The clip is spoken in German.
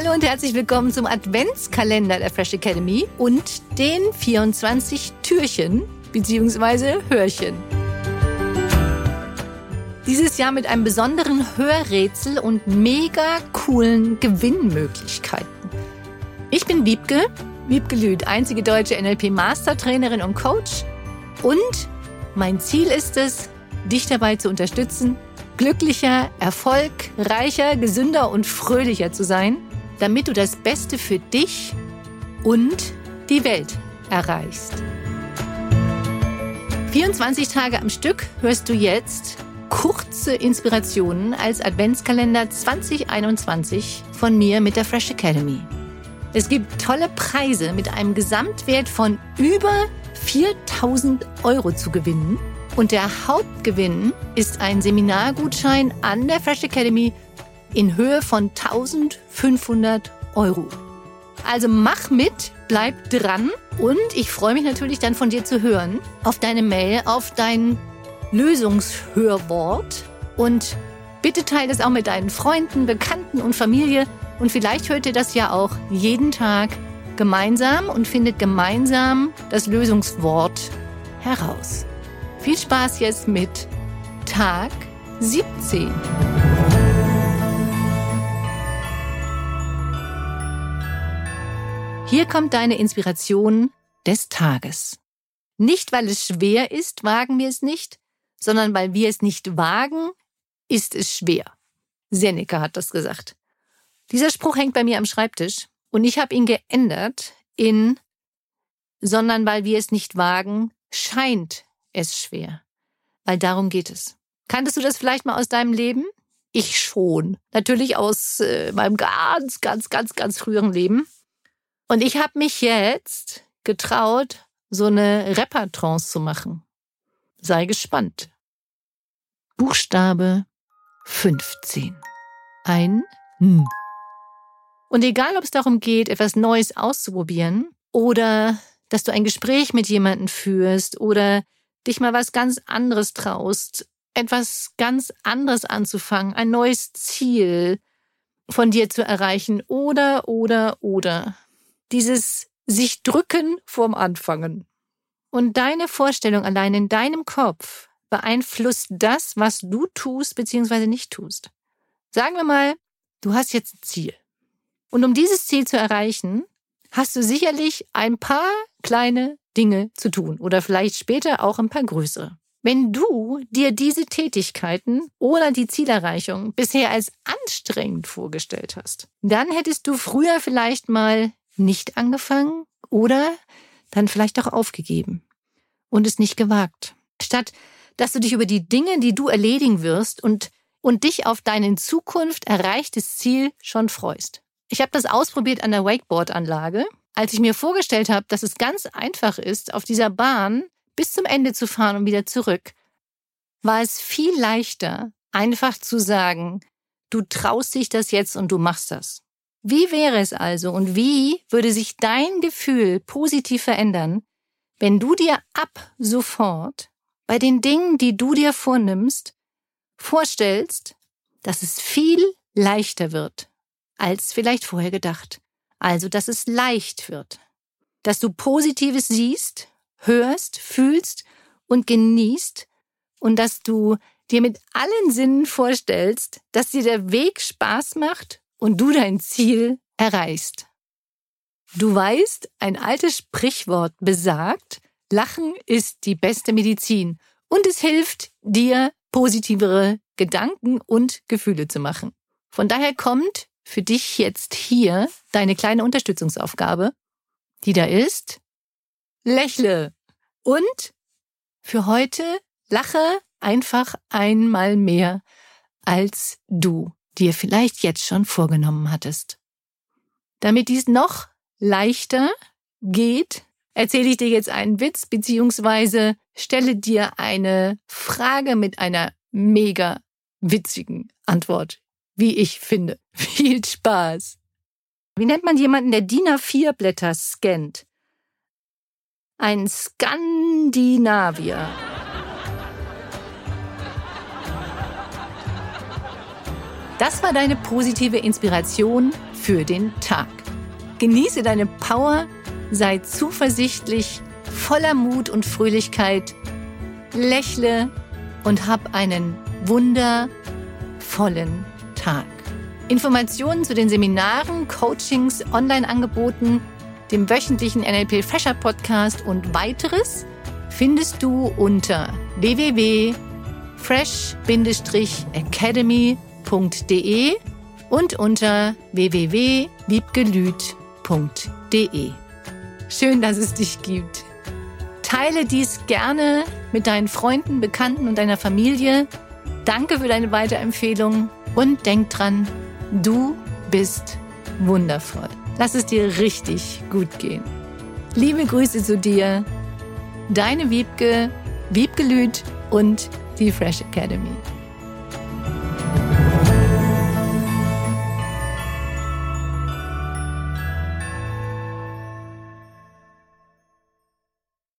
Hallo und herzlich willkommen zum Adventskalender der Fresh Academy und den 24 Türchen bzw. Hörchen. Dieses Jahr mit einem besonderen Hörrätsel und mega coolen Gewinnmöglichkeiten. Ich bin Wiebke, Wiebke Lüth, einzige deutsche NLP-Mastertrainerin und Coach. Und mein Ziel ist es, dich dabei zu unterstützen, glücklicher, erfolgreicher, gesünder und fröhlicher zu sein, damit du das Beste für dich und die Welt erreichst. 24 Tage am Stück hörst du jetzt kurze Inspirationen als Adventskalender 2021 von mir mit der Fresh Academy. Es gibt tolle Preise mit einem Gesamtwert von über 4000 Euro zu gewinnen. Und der Hauptgewinn ist ein Seminargutschein an der Fresh Academy in Höhe von 1500 Euro. Also mach mit, bleib dran und ich freue mich natürlich dann von dir zu hören auf deine Mail, auf dein Lösungshörwort und bitte teile es auch mit deinen Freunden, Bekannten und Familie und vielleicht hört ihr das ja auch jeden Tag gemeinsam und findet gemeinsam das Lösungswort heraus. Viel Spaß jetzt mit Tag 17. Hier kommt deine Inspiration des Tages. Nicht, weil es schwer ist, wagen wir es nicht, sondern weil wir es nicht wagen, ist es schwer. Seneca hat das gesagt. Dieser Spruch hängt bei mir am Schreibtisch und ich habe ihn geändert in, sondern weil wir es nicht wagen, scheint es schwer. Weil darum geht es. Kanntest du das vielleicht mal aus deinem Leben? Ich schon. Natürlich aus äh, meinem ganz, ganz, ganz, ganz früheren Leben. Und ich habe mich jetzt getraut, so eine Rapper-Trance zu machen. Sei gespannt. Buchstabe 15. Ein N. Und egal, ob es darum geht, etwas Neues auszuprobieren oder dass du ein Gespräch mit jemandem führst oder dich mal was ganz anderes traust, etwas ganz anderes anzufangen, ein neues Ziel von dir zu erreichen oder, oder, oder. Dieses sich drücken vorm Anfangen. Und deine Vorstellung allein in deinem Kopf beeinflusst das, was du tust bzw. nicht tust. Sagen wir mal, du hast jetzt ein Ziel. Und um dieses Ziel zu erreichen, hast du sicherlich ein paar kleine Dinge zu tun oder vielleicht später auch ein paar größere. Wenn du dir diese Tätigkeiten oder die Zielerreichung bisher als anstrengend vorgestellt hast, dann hättest du früher vielleicht mal nicht angefangen oder dann vielleicht auch aufgegeben und es nicht gewagt. Statt dass du dich über die Dinge, die du erledigen wirst und, und dich auf dein in Zukunft erreichtes Ziel schon freust. Ich habe das ausprobiert an der Wakeboard-Anlage, als ich mir vorgestellt habe, dass es ganz einfach ist, auf dieser Bahn bis zum Ende zu fahren und wieder zurück, war es viel leichter, einfach zu sagen, du traust dich das jetzt und du machst das. Wie wäre es also und wie würde sich dein Gefühl positiv verändern, wenn du dir ab sofort bei den Dingen, die du dir vornimmst, vorstellst, dass es viel leichter wird, als vielleicht vorher gedacht. Also, dass es leicht wird. Dass du Positives siehst, hörst, fühlst und genießt und dass du dir mit allen Sinnen vorstellst, dass dir der Weg Spaß macht und du dein Ziel erreichst. Du weißt, ein altes Sprichwort besagt, Lachen ist die beste Medizin und es hilft dir, positivere Gedanken und Gefühle zu machen. Von daher kommt für dich jetzt hier deine kleine Unterstützungsaufgabe, die da ist. Lächle. Und für heute lache einfach einmal mehr, als du dir vielleicht jetzt schon vorgenommen hattest. Damit dies noch leichter geht, erzähle ich dir jetzt einen Witz beziehungsweise stelle dir eine Frage mit einer mega witzigen Antwort wie ich finde. Viel Spaß. Wie nennt man jemanden, der DIN A4 Blätter scannt? Ein Skandinavier. Das war deine positive Inspiration für den Tag. Genieße deine Power, sei zuversichtlich, voller Mut und Fröhlichkeit, lächle und hab einen wundervollen Tag. Informationen zu den Seminaren, Coachings, Online-Angeboten, dem wöchentlichen NLP Fresher Podcast und weiteres findest du unter www.fresh-academy.de und unter www.wiebgelüt.de. Schön, dass es dich gibt. Teile dies gerne mit deinen Freunden, Bekannten und deiner Familie. Danke für deine Weiterempfehlung und denk dran, du bist wundervoll. Lass es dir richtig gut gehen. Liebe Grüße zu dir, deine Wiebke, Wiebgelüt und die Fresh Academy.